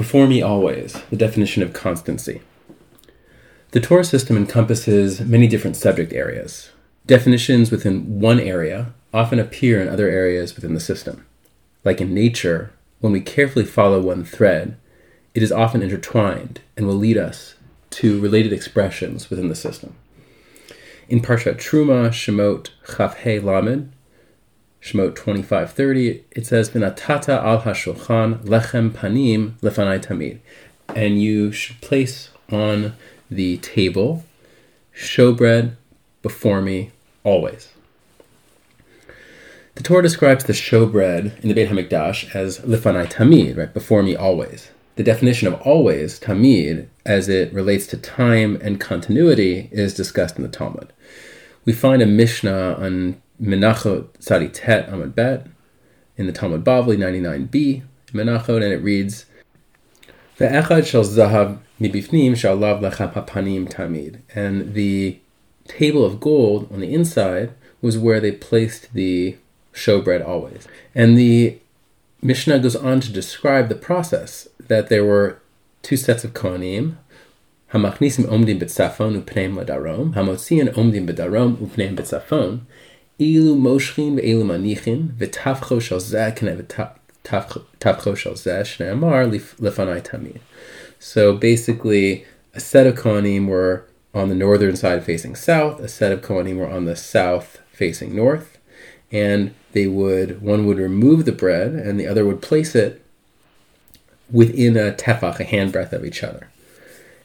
before me always, the definition of constancy. The Torah system encompasses many different subject areas. Definitions within one area often appear in other areas within the system. Like in nature, when we carefully follow one thread, it is often intertwined and will lead us to related expressions within the system. In Parshat Truma, Shemot Chaf He Lamed, Shemot 25:30, it says, "V'natata al hashulchan lechem panim lefanai tamid," and you should place on the table showbread before me always. The Torah describes the showbread in the Beit Hamikdash as lefanai tamid, right before me always. The definition of always, tamid, as it relates to time and continuity, is discussed in the Talmud. We find a Mishnah on Menachot Tzadi Tet Amud Bet in the Talmud Bavli 99b Menachot, and it reads, "Ve'echad shel zahav mibifnim shalav lechem hapanim tamid." And the table of gold on the inside was where they placed the showbread always. And the Mishnah goes on to describe the process that there were two sets of kohanim, hamachnisim omdim b'tzafon upneim ladarom, hamotzian omdim b'darom upneim b'tzafon, אילו מושכים ואילו מניחים, וטפחו של זה כנה וטפחו של זה, שנאמר לפני תמיד. So basically, a set of Kohanim were on the northern side facing south, a set of Kohanim were on the south facing north, and they would, one would remove the bread and the other would place it within a tefach, a handbreadth of each other.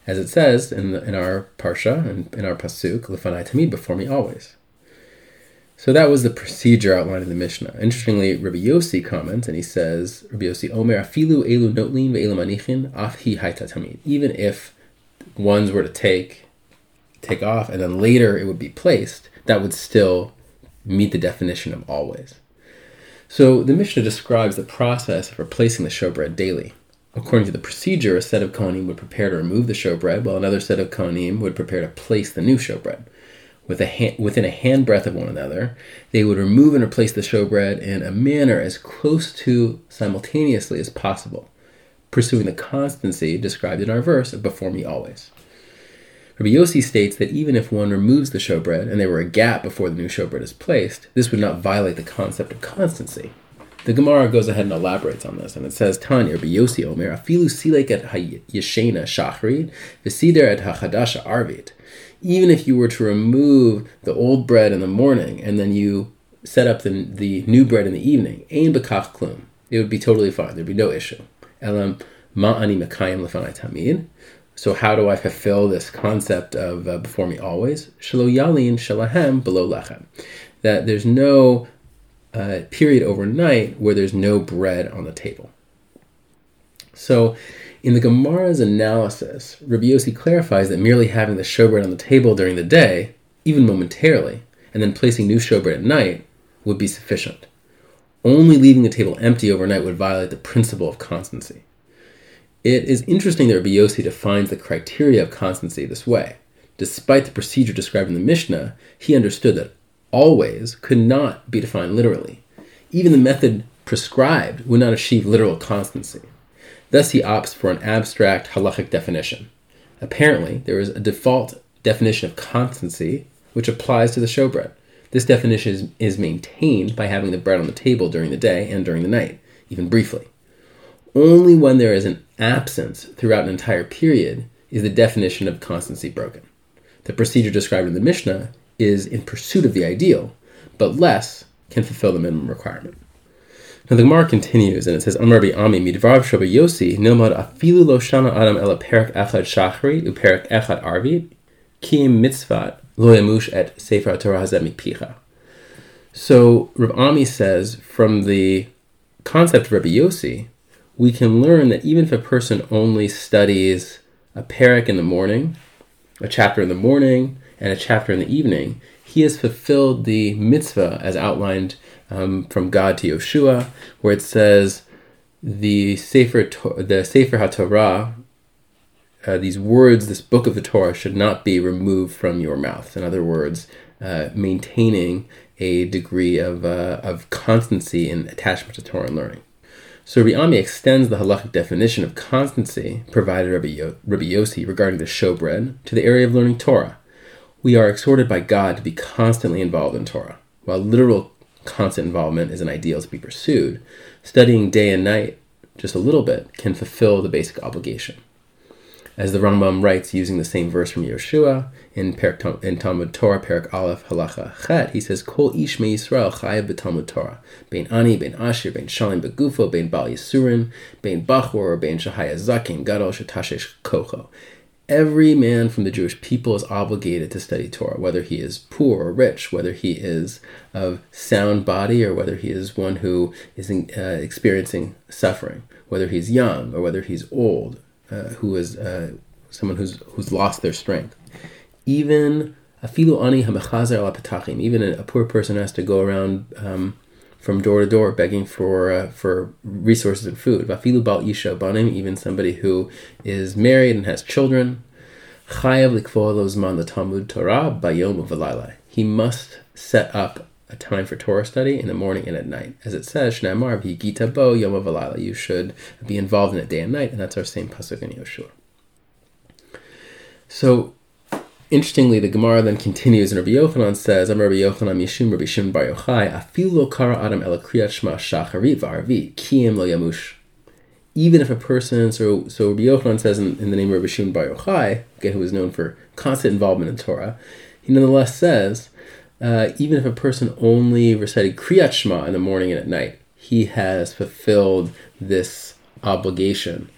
As it says in, the, in our parsha, and in our pasuk, lefanai tamid, before me always. So that was the procedure outlined in the Mishnah. Interestingly, Rabbi Yossi comments and he says, Rabbi Yossi Omer afilu elu notlin ve'elu manichin af hi. Even if ones were to take take off and then later it would be placed, that would still meet the definition of always. So the Mishnah describes the process of replacing the showbread daily. According to the procedure, a set of kohanim would prepare to remove the showbread, while another set of kohanim would prepare to place the new showbread with a hand, within a handbreadth of one another, they would remove and replace the showbread in a manner as close to simultaneously as possible, pursuing the constancy described in our verse of before me always. Rabbi Yossi states that even if one removes the showbread and there were a gap before the new showbread is placed, this would not violate the concept of constancy. The Gemara goes ahead and elaborates on this, and it says, Tanya, Rabbi Yossi Omer, afilu silek et ha-yeshena shachrit, v'sider et ha-chadasha arvit even if you were to remove the old bread in the morning and then you set up the, the new bread in the evening, ain bekach klum, it would be totally fine. There'd be no issue. Elam tamid. So how do I fulfill this concept of uh, before me always? Shalo yalin shalahem below lechem. That there's no uh, period overnight where there's no bread on the table. So in the Gemara's analysis, Rabbi Yossi clarifies that merely having the showbread on the table during the day, even momentarily, and then placing new showbread at night would be sufficient. Only leaving the table empty overnight would violate the principle of constancy. It is interesting that Rabbi Yossi defines the criteria of constancy this way. Despite the procedure described in the Mishnah, he understood that always could not be defined literally. Even the method prescribed would not achieve literal constancy. Thus, he opts for an abstract halachic definition. Apparently, there is a default definition of constancy which applies to the showbread. This definition is, is maintained by having the bread on the table during the day and during the night, even briefly. Only when there is an absence throughout an entire period is the definition of constancy broken. The procedure described in the Mishnah is in pursuit of the ideal, but less can fulfill the minimum requirement. Now the Gemara continues and it says, Amar Ami midvar Shabbat Yossi nilmad afilu lo shana adam ela perak echad shachri uperak echad arvit kim mitzvat lo yamush et sefer Torah hazeh mipicha. So Rav Ami says from the concept of Rabbi Yossi, we can learn that even if a person only studies a parak in the morning, a chapter in the morning, and a chapter in the evening, he has fulfilled the mitzvah as outlined um, from God to Yoshua, where it says the Sefer, the Sefer HaTorah, uh, these words, this book of the Torah, should not be removed from your mouth. In other words, uh, maintaining a degree of, uh, of constancy and attachment to Torah and learning. So Rabbi Ami extends the halachic definition of constancy provided Rabbi, Yo- Rabbi Yossi regarding the showbread to the area of learning Torah. We are exhorted by God to be constantly involved in Torah. While literal constant involvement is an ideal to be pursued, studying day and night just a little bit can fulfill the basic obligation. As the Rambam writes using the same verse from Yeshua in, in Talmud Torah, Perak Aleph, Halacha Chet, he says, Kol ish me Yisrael chayav b'Talmud Torah, bein ani, bein ashir, bein shalim begufo, bein bal yisurin, bein bachor, bein shahaya zakin, gadol shetashesh kocho. Every man from the Jewish people is obligated to study Torah, whether he is poor or rich, whether he is of sound body or whether he is one who is uh, experiencing suffering, whether he's young or whether he's old, uh, who is uh, someone who's who's lost their strength. Even afilu ani even a, a, poor person has to go around um, from door to door begging for uh, for resources and food. Vafilu isha banim, even somebody who is married and has children. Chayav the Talmud Torah bayom. He must set up a time for Torah study in the morning and at night. As it says, Shnamar Gita bo yom. You should be involved in it day and night, and that's our same pasuk in Yoshua. So Interestingly, the Gemara then continues, and Rabbi Yochanan says, "I'm Rabbi Yochanan Mishum Rabbi Shimon Bar Yochai. Afil lo kara adam el kriyat shma shacharit v'arvi kiyim lo yamush." Even if a person, so so Rabbi Yochanan says in, in the name of Rabbi Shimon Bar Yochai, again who is known for constant involvement in Torah, he nonetheless says, uh, even if a person only recited kriyat shma in the morning and at night, he has fulfilled this obligation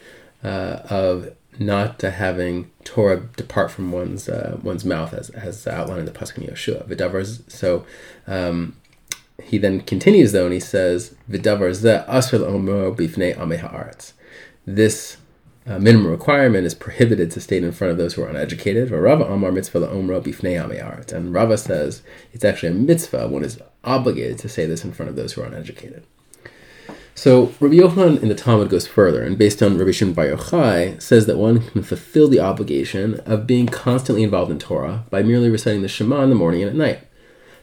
uh, of not to having Torah depart from one's uh, one's mouth, as as outlined in the Pasuk in Yoshua. V'davar. So um, he then continues though, and he says, "V'davar zeh asr l'omro bifnei amei haaretz." This uh, minimum requirement is prohibited to state in front of those who are uneducated. Rava Amar mitzvah la'omro bifnei amei and Rava says it's actually a mitzvah. One is obligated to say this in front of those who are uneducated. So Rabbi Yochanan in the Talmud goes further, and based on Rabbi Shimon Bar Yochai, says that one can fulfill the obligation of being constantly involved in Torah by merely reciting the Shema in the morning and at night.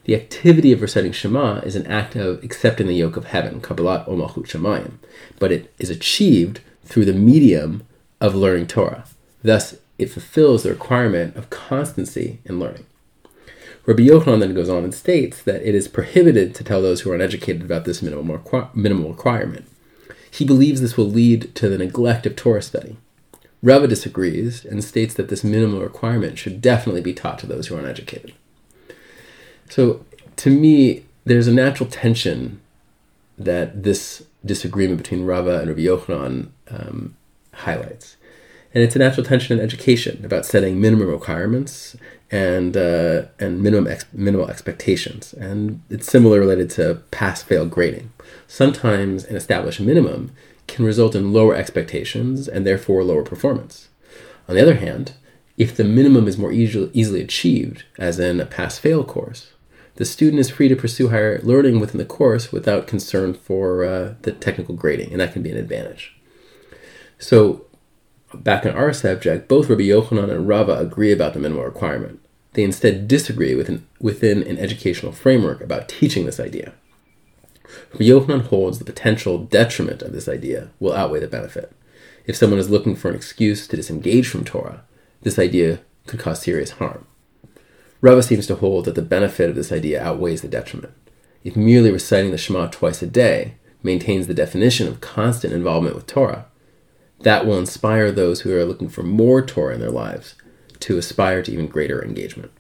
The activity of reciting Shema is an act of accepting the yoke of heaven, Kabbalat Omachut Shemayim, but it is achieved through the medium of learning Torah. Thus, it fulfills the requirement of constancy in learning. Rabbi Yochanan then goes on and states that it is prohibited to tell those who are uneducated about this minimal, requ- minimal requirement. He believes this will lead to the neglect of Torah study. Rava disagrees and states that this minimal requirement should definitely be taught to those who are uneducated. So, to me, there's a natural tension that this disagreement between Rava and Rabbi Yochanan um, highlights. And it's a natural tension in education about setting minimum requirements and uh, and minimum ex- minimal expectations. And it's similar related to pass fail grading. Sometimes an established minimum can result in lower expectations and therefore lower performance. On the other hand, if the minimum is more easily, easily achieved, as in a pass fail course, the student is free to pursue higher learning within the course without concern for uh, the technical grading, and that can be an advantage. So, back in our subject, both Rabbi Yochanan and Rava agree about the minimum requirement. They instead disagree within, within an educational framework about teaching this idea. Yochanan holds the potential detriment of this idea will outweigh the benefit. If someone is looking for an excuse to disengage from Torah, this idea could cause serious harm. Rava seems to hold that the benefit of this idea outweighs the detriment. If merely reciting the Shema twice a day maintains the definition of constant involvement with Torah, that will inspire those who are looking for more Torah in their lives to aspire to even greater engagement.